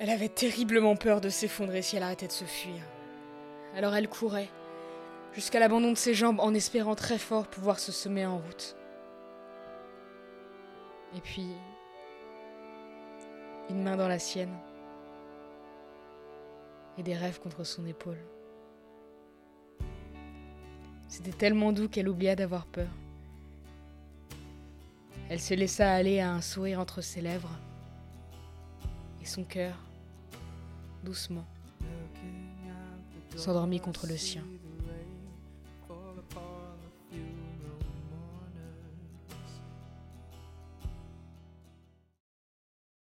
Elle avait terriblement peur de s'effondrer si elle arrêtait de se fuir. Alors elle courait, jusqu'à l'abandon de ses jambes en espérant très fort pouvoir se semer en route. Et puis, une main dans la sienne, et des rêves contre son épaule. C'était tellement doux qu'elle oublia d'avoir peur. Elle se laissa aller à un sourire entre ses lèvres, et son cœur, doucement, s'endormit contre le sien.